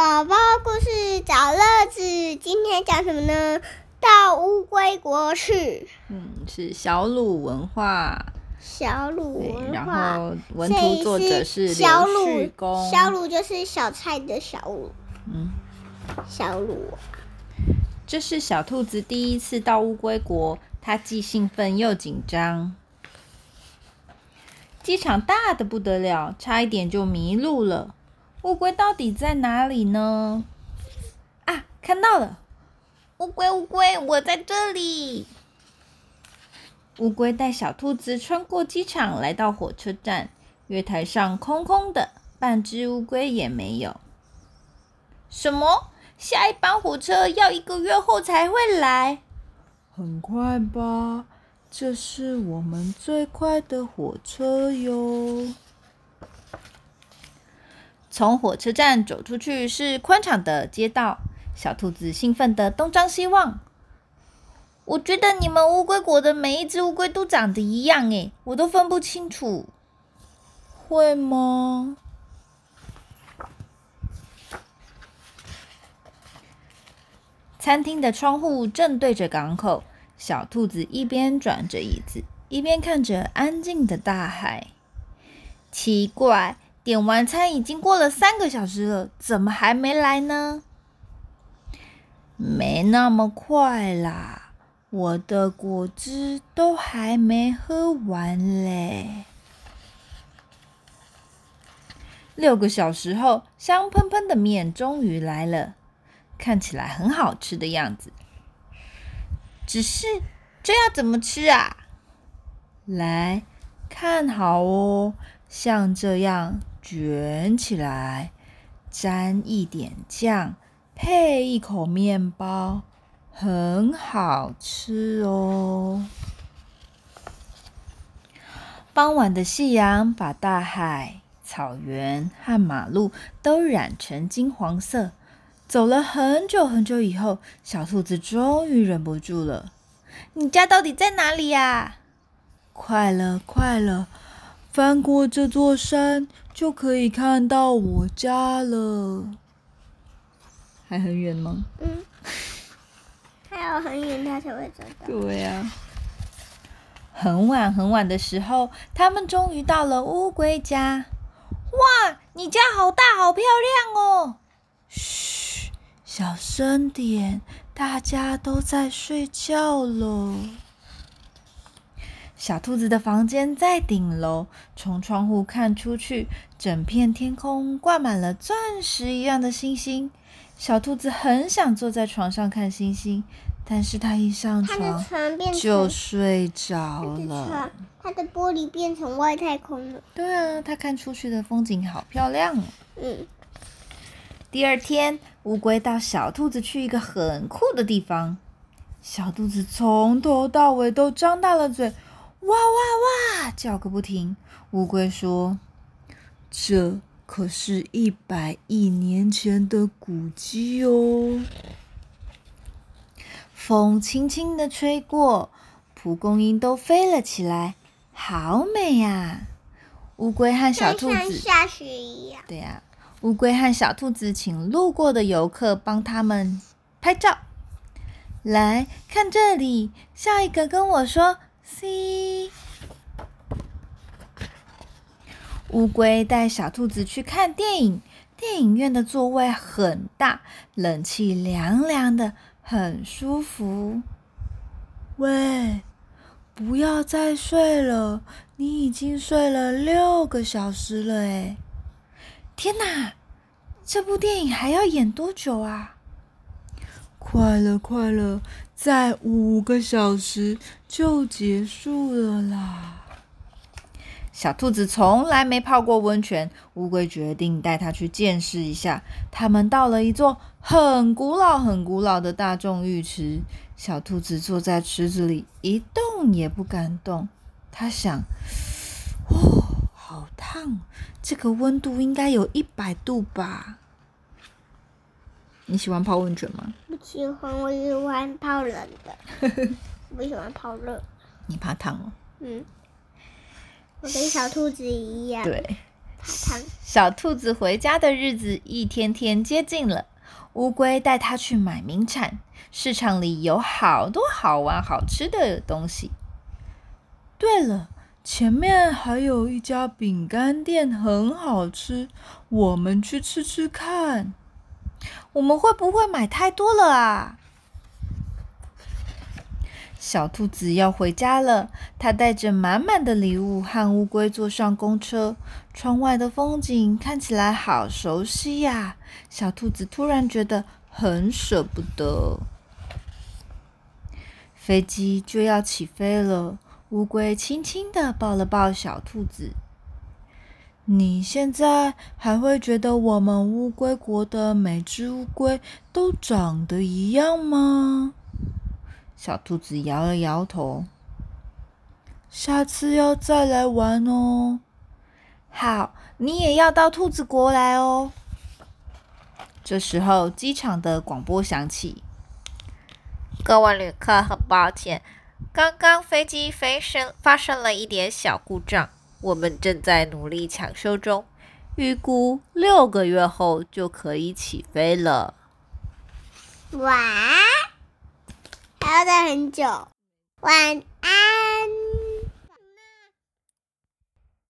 宝宝故事找乐子，今天讲什么呢？到乌龟国去。嗯，是小鲁文化。小鲁文化。然后文图作者是小鲁。小鲁就是小菜的小鲁。嗯。小鲁。这是小兔子第一次到乌龟国，它既兴奋又紧张。机场大的不得了，差一点就迷路了。乌龟到底在哪里呢？啊，看到了！乌龟，乌龟，我在这里。乌龟带小兔子穿过机场，来到火车站。月台上空空的，半只乌龟也没有。什么？下一班火车要一个月后才会来？很快吧，这是我们最快的火车哟。从火车站走出去是宽敞的街道，小兔子兴奋的东张西望。我觉得你们乌龟国的每一只乌龟都长得一样，诶，我都分不清楚。会吗？餐厅的窗户正对着港口，小兔子一边转着椅子，一边看着安静的大海。奇怪。点完餐已经过了三个小时了，怎么还没来呢？没那么快啦，我的果汁都还没喝完嘞。六个小时后，香喷喷的面终于来了，看起来很好吃的样子。只是这要怎么吃啊？来看好哦，像这样。卷起来，沾一点酱，配一口面包，很好吃哦。傍晚的夕阳把大海、草原和马路都染成金黄色。走了很久很久以后，小兔子终于忍不住了：“你家到底在哪里呀？”“快了，快了，翻过这座山。”就可以看到我家了，还很远吗？嗯，还要很远，他才会找到。对呀。很晚很晚的时候，他们终于到了乌龟家。哇，你家好大，好漂亮哦！嘘，小声点，大家都在睡觉了。小兔子的房间在顶楼，从窗户看出去，整片天空挂满了钻石一样的星星。小兔子很想坐在床上看星星，但是它一上床就睡着了。它的玻璃变成外太空了。对啊，它看出去的风景好漂亮哦。嗯。第二天，乌龟到小兔子去一个很酷的地方。小兔子从头到尾都张大了嘴。哇哇哇！叫个不停。乌龟说：“这可是一百亿年前的古迹哦。”风轻轻的吹过，蒲公英都飞了起来，好美呀！乌龟和小兔子像下雪一样。对呀，乌龟和小兔子请路过的游客帮他们拍照。来看这里，笑一个跟我说。C，乌龟带小兔子去看电影。电影院的座位很大，冷气凉凉的，很舒服。喂，不要再睡了，你已经睡了六个小时了哎！天哪，这部电影还要演多久啊？快了，快了。再五个小时就结束了啦！小兔子从来没泡过温泉，乌龟决定带它去见识一下。他们到了一座很古老、很古老的大众浴池，小兔子坐在池子里一动也不敢动。它想：哦，好烫！这个温度应该有一百度吧？你喜欢泡温泉吗？不喜欢，我喜欢泡冷的。不喜欢泡热。你怕烫哦。嗯。我跟小兔子一样。对。小兔子回家的日子一天天接近了。乌龟带它去买名产，市场里有好多好玩好吃的东西。对了，前面还有一家饼干店，很好吃，我们去吃吃看。我们会不会买太多了啊？小兔子要回家了，它带着满满的礼物和乌龟坐上公车。窗外的风景看起来好熟悉呀！小兔子突然觉得很舍不得。飞机就要起飞了，乌龟轻轻的抱了抱小兔子。你现在还会觉得我们乌龟国的每只乌龟都长得一样吗？小兔子摇了摇头。下次要再来玩哦。好，你也要到兔子国来哦。这时候，机场的广播响起：“各位旅客，很抱歉，刚刚飞机飞升发生了一点小故障。”我们正在努力抢修中，预估六个月后就可以起飞了。晚安，还要等很久。晚安。